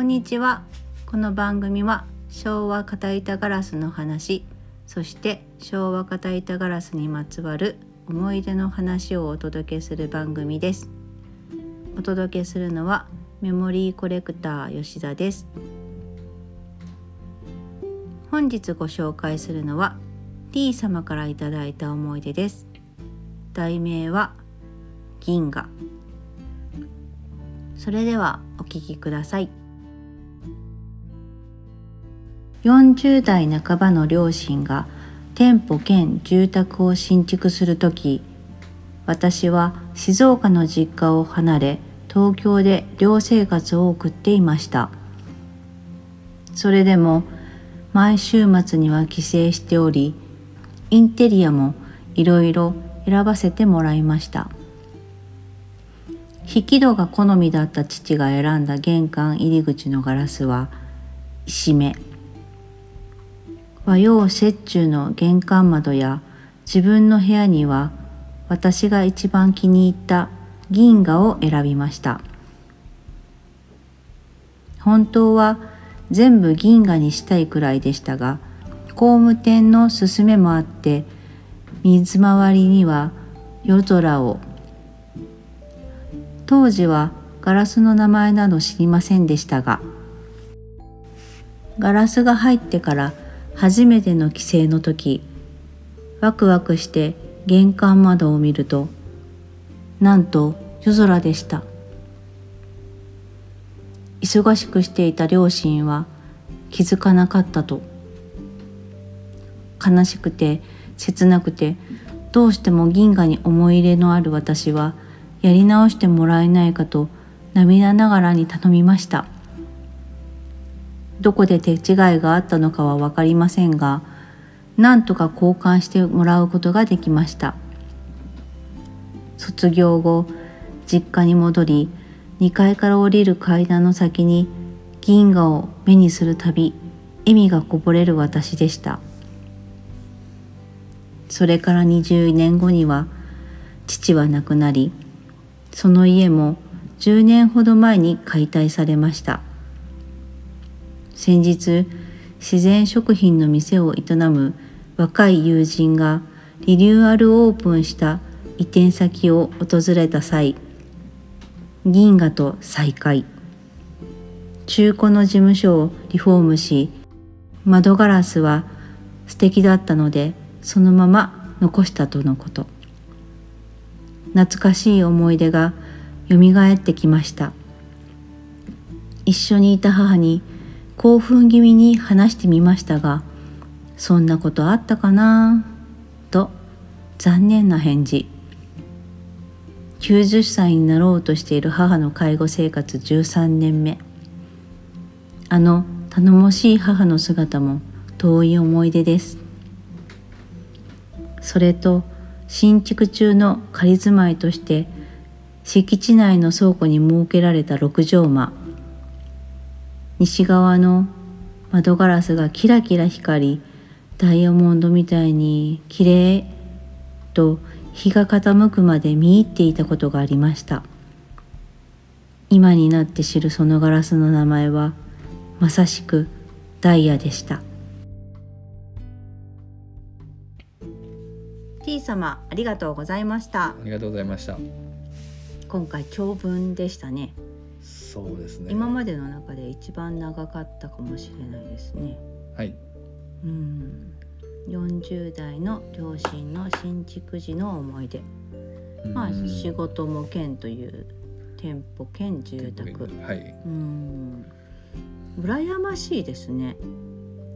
こんにちは。この番組は昭和片板ガラスの話そして昭和片板ガラスにまつわる思い出の話をお届けする番組です。お届けするのはメモリーコレクター吉田です。本日ご紹介するのは T 様からいただいた思い出です。題名は銀河。それではお聞きください。40代半ばの両親が店舗兼住宅を新築する時私は静岡の実家を離れ東京で寮生活を送っていました。それでも毎週末には帰省しておりインテリアもいろいろ選ばせてもらいました。引き戸が好みだった父が選んだ玄関入り口のガラスは石目和洋折衷の玄関窓や自分の部屋には私が一番気に入った銀河を選びました。本当は全部銀河にしたいくらいでしたが工務店の勧めもあって水回りには夜空を。当時はガラスの名前など知りませんでしたがガラスが入ってから初めての帰省の時ワクワクして玄関窓を見るとなんと夜空でした。忙しくしていた両親は気づかなかったと。悲しくて切なくてどうしても銀河に思い入れのある私はやり直してもらえないかと涙ながらに頼みました。どこで手違いがあったのかは分かりませんがなんとか交換してもらうことができました。卒業後実家に戻り2階から降りる階段の先に銀河を目にするたび笑みがこぼれる私でした。それから20年後には父は亡くなりその家も10年ほど前に解体されました。先日自然食品の店を営む若い友人がリニューアルオープンした移転先を訪れた際銀河と再会。中古の事務所をリフォームし窓ガラスは素敵だったのでそのまま残したとのこと。懐かしい思い出がよみがえってきました。一緒にいた母に興奮気味に話してみましたがそんなことあったかな？と残念な返事。90歳になろうとしている母の介護生活13年目。あの頼もしい母の姿も遠い思い出です。それと新築中の仮住まいとして敷地内の倉庫に設けられた六畳間。西側の窓ガラスがキラキラ光りダイヤモンドみたいに綺麗と日が傾くまで見入っていたことがありました。今になって知るそのガラスの名前はまさしくダイヤでした。T 様ありがとうございました。ありがとうございました。今回長文でしたねそうですね。今までの中で一番長かったかもしれないですね。はい。うん。40代の両親の新築時の思い出。まあ仕事も兼という店舗兼住宅。はい。うん。羨ましいですね。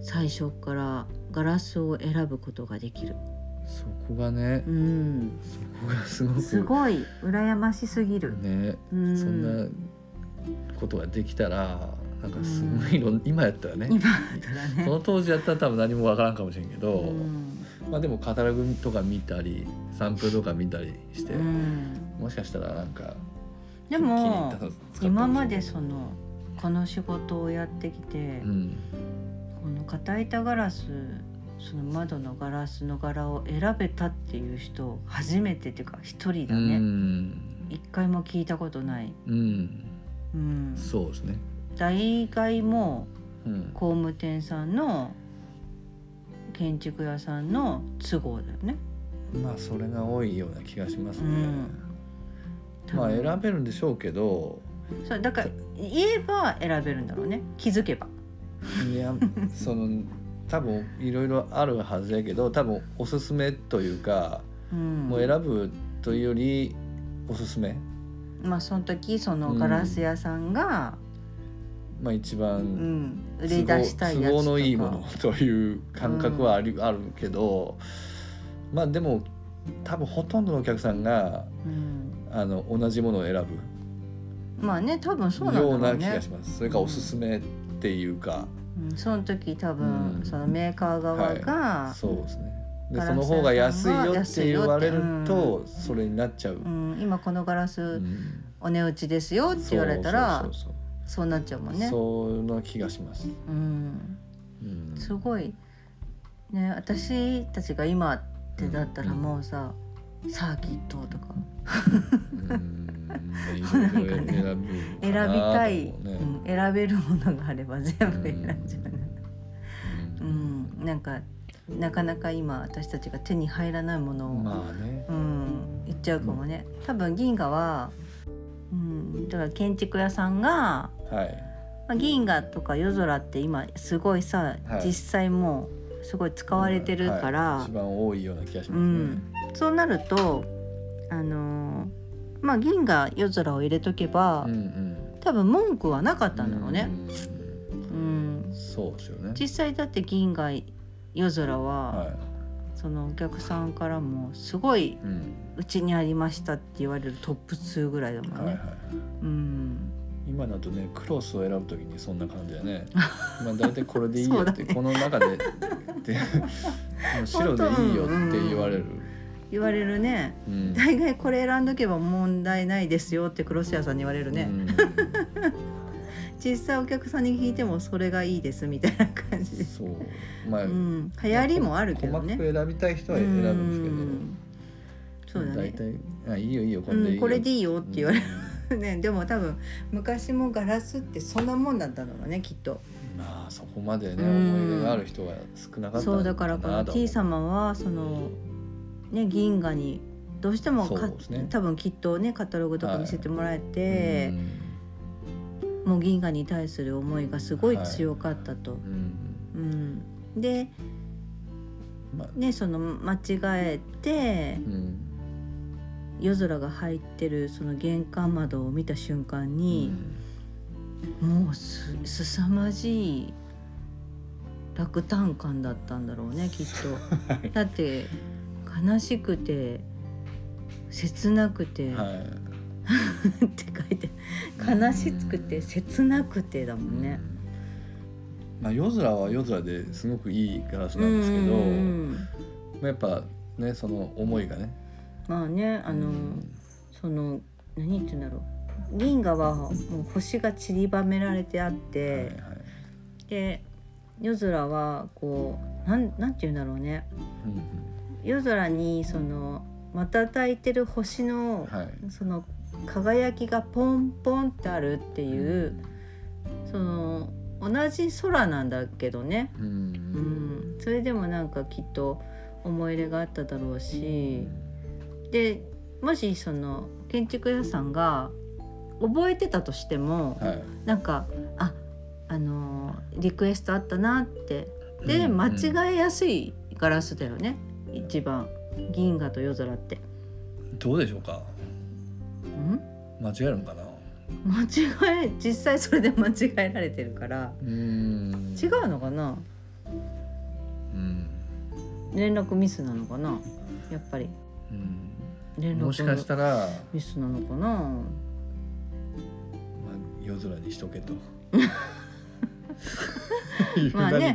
最初からガラスを選ぶことができる。そこがね、うん、そこがすごく。すごい。羨ましすぎる、ね、うん、そんなことができたらなんかすごいいろん、今やったらね。今だったらね。その当時やったら多分何もわからんかもしれんけど、うん。まあでもカタログとか見たりサンプルとか見たりして、うん。もしかしたらなんかでも今までそのこの仕事をやってきて、うんこの片板ガラスその窓のガラスの柄を選べたっていう人初めてっていうか一人だうねん。一回も聞いたことない、うんうん、そうですね。大概もうん。工務店さんの建築屋さんの都合だよね。まあそれが多いような気がしますね、うん。まあ選べるんでしょうけどそうだから言えば選べるんだろうね。気づけば。いやその多分いろいろあるはずやけど多分おすすめというか、うん、もう選ぶというよりおすすめまあその時そのガラス屋さんが、まあ一う番ん売り出したいやつとか。都合のいいものという感覚はあり、あるけどまあでも多分ほとんどのお客さんがうん、あの同じものを選ぶ。まあね多分そうなんだようろうねな気がします。それからおすすめっていうか、うん、その時多分、うん。そのメーカー側が、そうですね。でその方が安いよって言われるとそれになっちゃう。うん、今このガラス、うん。お値打ちですよって言われたらそうなっちゃうもんね。その気がします。うん、うん。すごい。ね私たちが今ってだったらもうさ、サーキットとか。うん。いろいろ選びかなたい、うね。うん、選べるものがあれば全部選んじゃう。ね。ううんん、なんかなかなか今私たちが手に入らないものを、まあね。うん、言っちゃうかもね。多分銀河は、うん、だから建築屋さんが、はい。まあ、銀河とか夜空って今すごいさ、はい実際もうすごい使われてるから、はい一番多いような気がしうますね。ん、そうなるとあのーまあ銀河夜空を入れとけば、うんうん。多分文句はなかったんだろうね。うんうん、そうですよね。実際だって銀河夜空は、はそのお客さんからもすごいい。うちにありましたって言われるトップ2ぐらいだもんね。はいはい。うん、今だとねクロスを選ぶときにそんな感じだねまあ大体これでいいよって、ねこの中でで白でいいよって言われる、言われるね。うん大概これ選んどけば問題ないですよってクロス屋さんに言われるね。うん実際お客さんに聞いてもそれがいいですみたいな感じで。そうまあ、うん、流行りもあるけどね。細かく選びたい人は選ぶんですけどうんそうだね。あいいよいいよこれでいいよ、うん、これでいいよって言われる、る ね。でも多分昔もガラスってそんなもんだったのねきっと。まあそこまでねうん思い出がある人が少なかったそうだからこの T 様はそのね銀河にどうしてもか、ね多分きっとねカタログとか見せてもらえでて、もう銀河に対する思いがすごい強かったと。うんうん、でまあ。ねその間違えてうん。夜空が入ってるその玄関窓を見た瞬間うに、ん。もうす凄まじい落胆感だったんだろうねきっと。だって悲しくて切なくて、はいって書いて悲しくて切なくてだもんね。まあ、夜空は夜空ですごくいいガラスなんですけど、うんまあ、やっぱねその思いがね。まあねあの、うん。その何言ってんだろう。銀河はもう星が散りばめられてあって、はいはい。で夜空はこうなんなんて言うんだろうね。うん夜空にその瞬いてる星の、うんはい。その輝きがポンポンってあるっていう、その同じ空なんだけどね、うん。うん、それでもなんかきっと思い入れがあっただろうし、でもしその建築屋さんが覚えてたとしても、はい。なんかああのーリクエストあったなって。で、うん。間違えやすいガラスだよね。一番。銀河と夜空って。どうでしょうか？ん間違えるのかな？間違え実際それで間違えられてるから。うん。違うのかな？うん。連絡ミスなのかな？やっぱり。うん。連絡もしかしたら、ミスなのかな？まあ、夜空にしとけと。まあね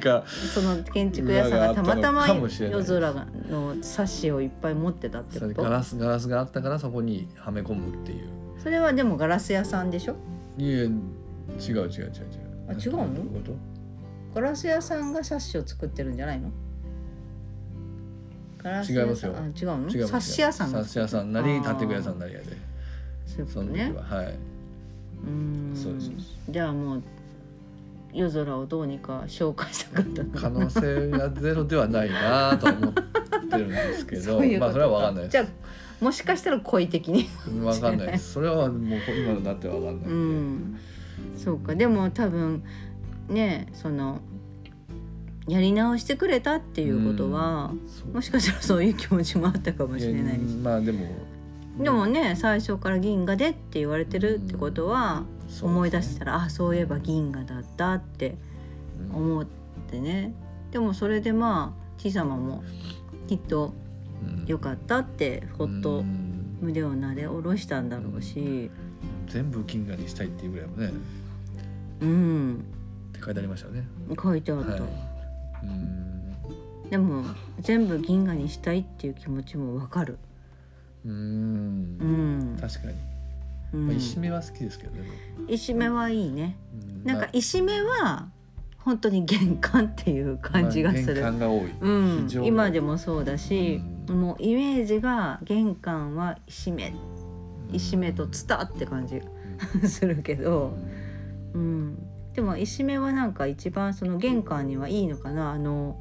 その建築屋さんがたまたま夜空の冊子をいっぱい持ってたってこと？ガラスガラスがあったからそこにはめ込むっていうそれはでもガラス屋さんでしょ？いえ違う違う違う違う。あ違うの？ガラス屋さんが冊子を作ってるんじゃないの？ガラス違いあ違うの？違う冊子屋さんが冊子屋さんなり建具屋さんなりやでそういうことねははい。うん。そうですじゃあもう夜空をどうにか紹介したかったの可能性がゼロではないなと思ってるんですけど まあそれは分かんないです。じゃあもしかしたら故意的に。分かんない。それはもう今のだって分かんないうん。そうか。でも多分ねそのやり直してくれたっていうことは、そう。もしかしたらそういう気持ちもあったかもしれないし、まあでも。でもね最初から銀河でって言われてるってことは、思い出したらあそういえば銀河だったってうん思ってね。でもそれでまあ T 様もきっとうん。良かったってほっとうん。胸をなで下ろしたんだろうし。全部金河にしたいっていうぐらいもね。うん。って書いてありましたよね。書いてあった、はい。うん。でも全部銀河にしたいっていう気持ちもわかる。ううん。ん、確かに、うん。まあ、石目は好きですけどね、石目はいいね。うん。なんかまあ。石目は本当に玄関っていう感じがする、まあ玄関が多い、うん。今でもそうだし、うんもうイメージが玄関は石目うん。石目とツタって感じ。うん。するけど、うん、でも石目はなんか一番その玄関にはいいのかな。あの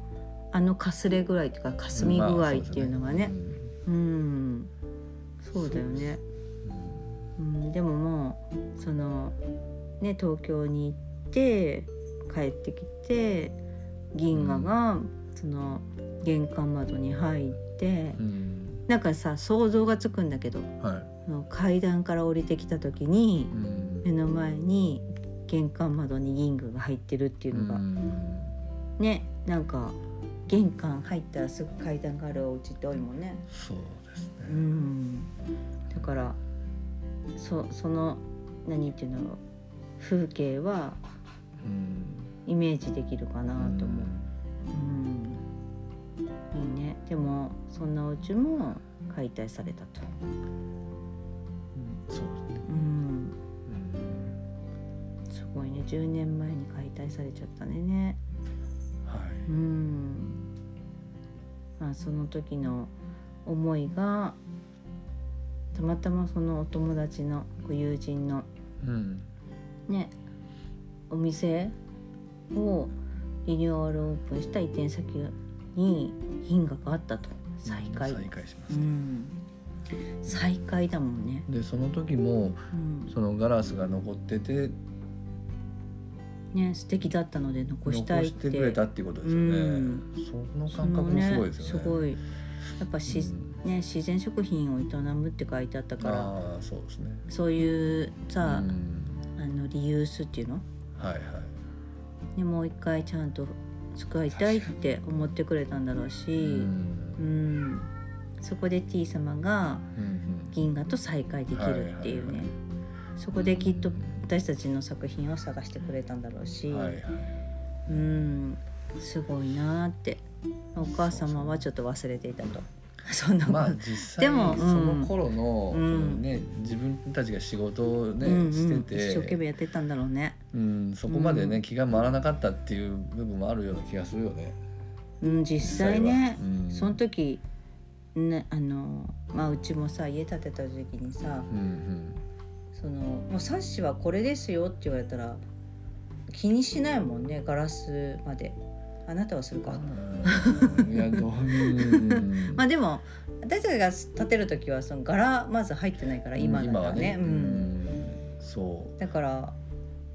あのかすれ具合っていうかかすみ具合っていうのがね,、うん。そうだよね、うん、でももうそのね東京に行って帰ってきて銀河がその玄関窓に入って、うんうん。なんかさ想像がつくんだけどはあの階段から降りてきた時に目の前に玄関窓に銀河が入ってるっていうのが、うん。ねなんか玄関入ったらすぐ階段があるお家って多いもんね。そうですね、うん、だからそその何っていう。の風景はうん。イメージできるかなと思う。うんでもそんなお家も解体されたと。うん。そうですね、うん。すごいね。10年前に解体されちゃったねね。はい。うん。まあその時の思いがたまたまそのお友達のご友人のうん。ねお店をリニューアルオープンした移転先に銀河があったと。再開、再開しまうした、ん、再開だもんね、でその時もうん、そのガラスが残っててね素敵だったので残した残いっしててくれたっていうことですよね、うん。そのそ感覚もすごいですよね。すごい。やっぱし、うん。ね自然食品を営むって書いてあったからああそうですね。そういうさ、うん。あのリユースっていうの？はいはい。でもう一回ちゃんと使いたいって思ってくれたんだろうし、ううん。んそこで T 様がうん銀河と再会できるっていうね、そこできっと私たちの作品を探してくれたんだろうし、はいはい。うん。すごいなーって。お母様はちょっと忘れていたと そんなまあ実際でもうん。その頃の,、うん。ね自分たちが仕事をね、うんうん。してて。一生懸命やってたんだろうね、うん、そこまでね、うん。気が回らなかったっていう部分もあるような気がするよね。うん、実際ね。うん。その時ねあのまあうちもさ家建てた時にさうん。そのもうサッシはこれですよって言われたら気にしないもんねガラスまであなたはするか、うん。いやどう、うん、まあでも私たちが建てる時はその柄まず入ってないから今なんかね,、ううん。ん、そだから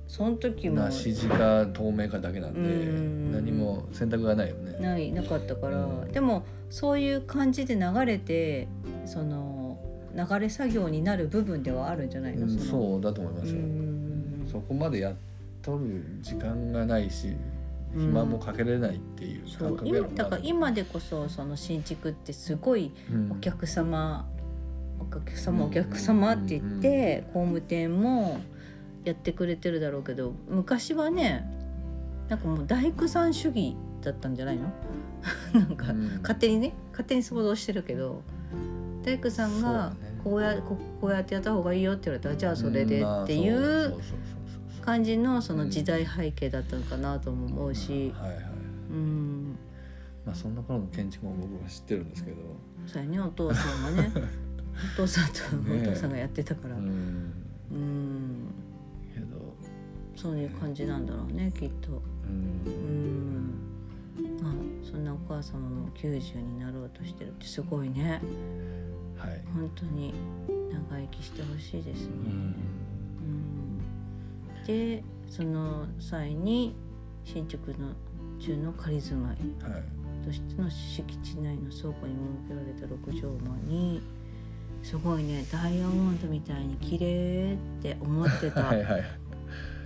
その時う。もなし地か透明かだけなんで、うん。何も選択がないよね。ないなかったから、うん。でもそういう感じで流れてその流れ作業になる部分ではあるんじゃないの、うん、の。そうだと思いますよ。ん。そこまでやっとる時間がないし、うん暇もかけれないっていう感覚うな。今だから今でこそその新築ってすごいうん。お客様、お客様お客様って言って、工務店もやってくれてるだろうけど昔はねなんかもう大工さん主義だったんじゃないの？なんか、うん。勝手にね勝手に想像してるけど大工さんがこうやここうやってやった方がいいよって言われたらじゃあそれでっていうそうそう感じのその時代背景だったのかなとも思うし。はいはい。うん。まあそんな頃の建築も僕は知ってるんですけど、そうやねお父さんがね。お父さんとお父さんがやってたから、ううん。んけど。そういう感じなんだろうねきっと。ううん。んまあそんなお母様も90になろうとしてるってすごいね。はい。本当に長生きしてほしいですね、うんうんでその際に新築の中の仮住まいはいとしての敷地内の倉庫に設けられた6畳間にすごいねダイヤモンドみたいに綺麗って思ってたはいはい。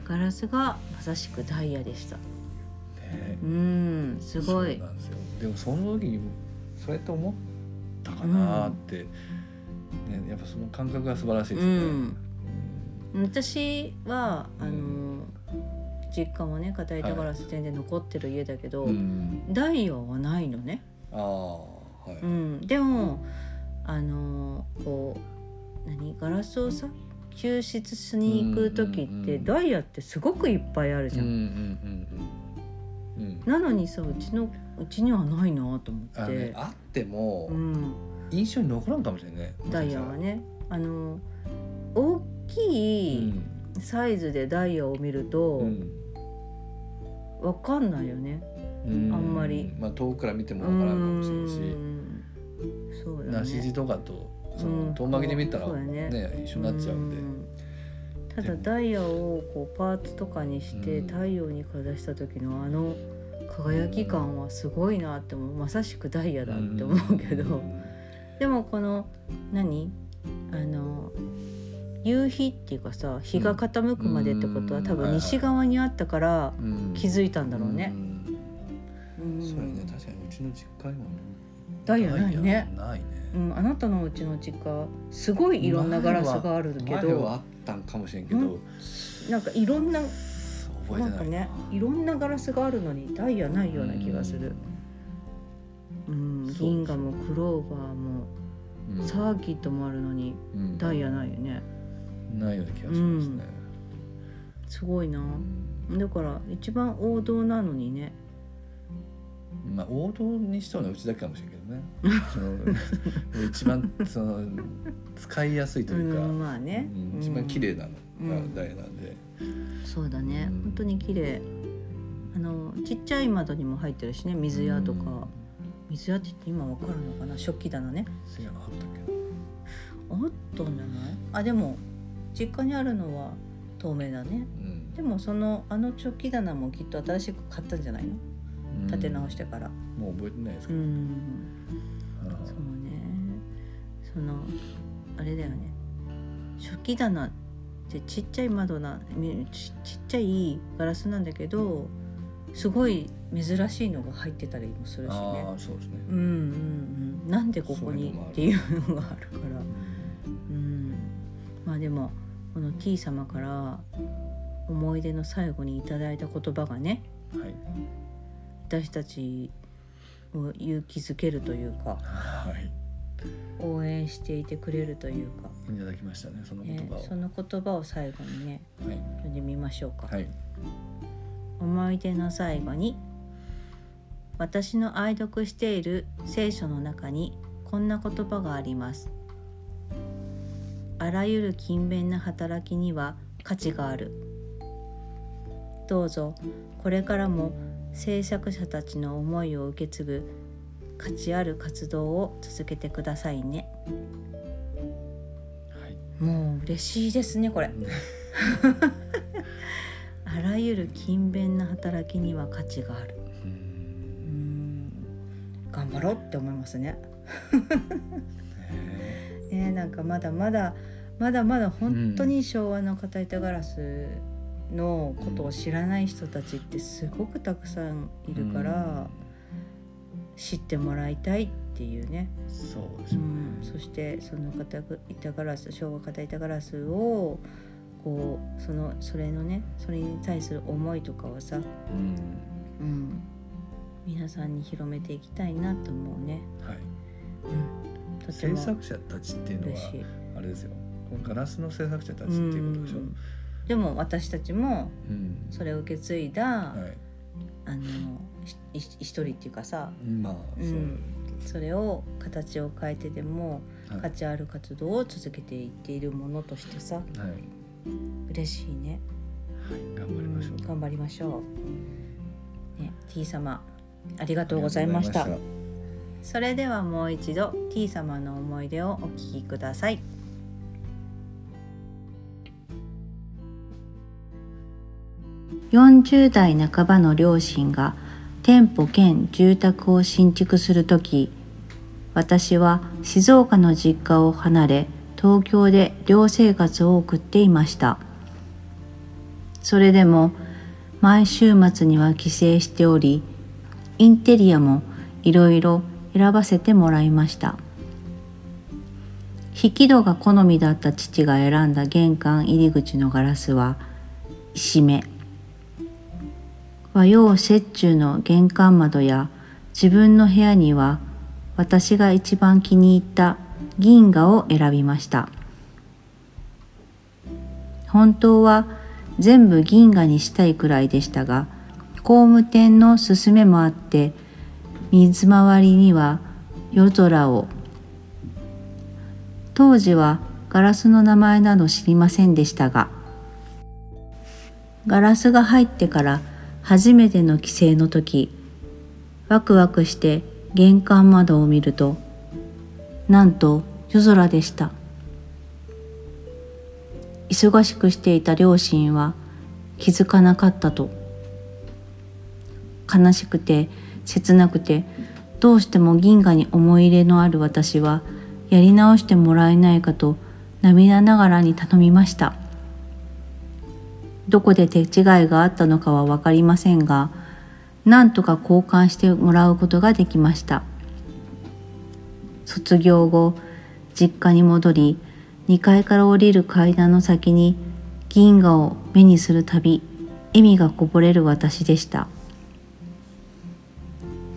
ガラスがまさしくダイヤでした。ね。うんすごい。でもその時にそうやって思ったかなって、ね、やっぱその感覚が素晴らしいですね。うん私はあの実家もね片板ガラス全然残ってる家だけど、うん。ダイヤはないのね、ああはい、うん、でもあのこう何ガラスをさ救出しに行く時って、ダイヤってすごくいっぱいあるじゃん、うんうんうんうん。うん。なのにさうちのうちにはないなと思って、ね、あってもうん、印象に残らんかもしれないねダイヤはね。あの大きいサイズでダイヤを見ると、うんわかんないよね。うん。あんまり。まあ、遠くから見てもわからんかもしれないし。うん。そうだね。梨地とかとそうん。の遠巻きで見たら、ね。ね一緒になっちゃうんで、ん。ただダイヤをこうパーツとかにしてうん。太陽にかざした時のあの輝き感はすごいなって思う。まさしくダイヤだって思うけど、でもこの何？あの夕日っていうかさ日が傾くまでってことはうん。多分西側にあったからうん。気づいたんだろうね。ん。うん。そうやね。確かにうちの実家にもダイヤないねないね、うん、あなたのうちの実家すごいいろんなガラスがあるけど。あったんかもしれんけど、うん。なんかいろんなそう覚えてないな。んかねいろんなガラスがあるのにダイヤないような気がする。うん、銀河もクローバーもうん。サーキットもあるのにうん。ダイヤないよね。ないような気がしますね、すごいな。う。ん。だから一番王道なのにね。まあ王道にしとるのはうちだけかもしれんけどね。その一番その使いやすいというか、うん、まあね。うん一番綺麗なのがうん。ダイヤなんで、うんそうだね。うん。本当に綺麗。あのちっちゃい窓にも入ってるしね水屋とか、水屋って言って今わかるのかな？食器棚ね。あったんじゃない？あでも実家にあるのは透明だね。うん。でもそのあの食器棚もきっと新しく買ったんじゃないの？立て直してから。もう覚えてないですうけど、ん。あーそうね。そのあれだよね。食器棚ってちっちゃい窓なみちちっちゃいガラスなんだけどすごい珍しいのが入ってたりもするしあねーそうですね、うんうんうん。なんでここにっていうのがあるからあでもこの T 様から思い出の最後にいただいた言葉がねはい。私たちを勇気づけるというかはい。応援していてくれるというか、いただきましたねその言ね葉を、、その言葉を最後にねはい。読んでみましょうか、はい。思い出の最後に私の愛読している聖書の中にこんな言葉がありますあらゆる勤勉な働きには価値がある。どうぞこれからも制作者たちの思いを受け継ぐ価値ある活動を続けてくださいね。はい。もう嬉しいですねこれ。あらゆる勤勉な働きには価値がある。ううん。ん頑張ろうって思いますね。ねねなんかまだまだまだまだ本当に昭和の片板ガラスのことを知らない人たちってすごくたくさんいるから、知ってもらいたいっていうね、そうですよね、うん、そしてその片板ガラス昭和片板ガラスをこうそのそれのねそれに対する思いとかはさ、うん。うん、皆さんに広めていきたいなと思うね。はい。うん、制も。作者たちっていうのは。あれですよ。ガラスの制作者たちっていうことでしょ、うん。でも私たちもうん。それを受け継いだ、はい。あの一人っていうかさ、まあう、そう。んそれを形を変えてでもはい。価値ある活動を続けていっているものとしてさはい。嬉しいね。頑張りましょう、ん。頑張りましょう。ね、T 様ありがとうございました。それではもう一度 T 様の思い出をお聞きください。40代半ばの両親が店舗兼住宅を新築する時私は静岡の実家を離れ東京で寮生活を送っていましたそれでも毎週末には帰省しておりインテリアもいろいろ選ばせてもらいました。引き戸が好みだった父が選んだ玄関入り口のガラスは石目和洋折衷の玄関窓や自分の部屋には私が一番気に入った銀河を選びました。本当は全部銀河にしたいくらいでしたが工務店の勧めもあって水回りには夜空を。当時はガラスの名前など知りませんでしたがガラスが入ってから初めての帰省の時ワクワクして玄関窓を見るとなんと夜空でした。忙しくしていた両親は気づかなかったと。悲しくて切なくてどうしても銀河に思い入れのある私はやり直してもらえないかと涙ながらに頼みました。どこで手違いがあったのかは分かりませんがなんとか交換してもらうことができました。卒業後実家に戻り2階から降りる階段の先に銀河を目にするたび笑みがこぼれる私でした。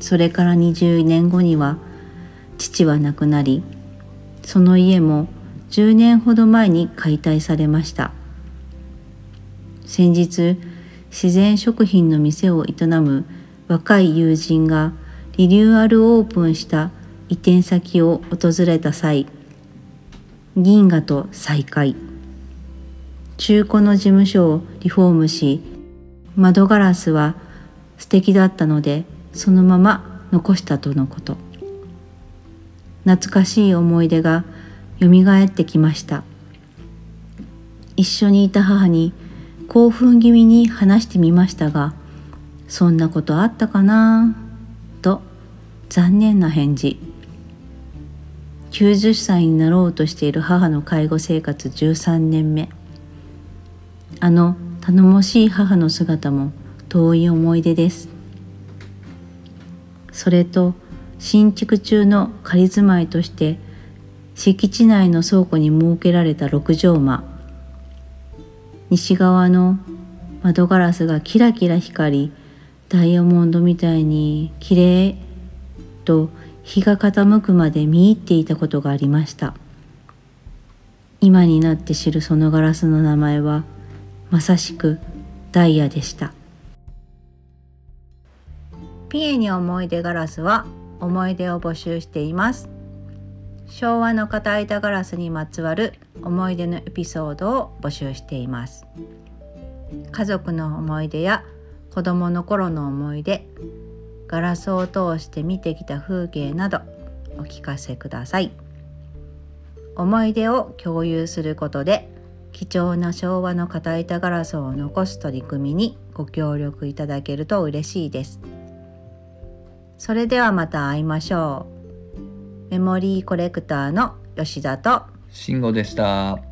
それから20年後には父は亡くなりその家も10年ほど前に解体されました。先日自然食品の店を営む若い友人がリニューアルオープンした移転先を訪れた際銀河と再会。中古の事務所をリフォームし窓ガラスは素敵だったのでそのまま残したとのこと。懐かしい思い出がよみがえってきました。一緒にいた母に興奮気味に話してみましたがそんなことあったかな？と残念な返事。90歳になろうとしている母の介護生活13年目。あの頼もしい母の姿も遠い思い出です。それと新築中の仮住まいとして敷地内の倉庫に設けられた六畳間。西側の窓ガラスがキラキラ光りダイヤモンドみたいに綺麗と日が傾くまで見入っていたことがありました。今になって知るそのガラスの名前はまさしくダイヤでした。ピエに思い出ガラスは思い出を募集しています。昭和の片板ガラスにまつわる思い出のエピソードを募集しています。家族の思い出や子供の頃の思い出ガラスを通して見てきた風景などお聞かせください。思い出を共有することで貴重な昭和の片板ガラスを残す取り組みにご協力いただけると嬉しいです。それではまた会いましょうメモリーコレクターの吉田と慎吾でした。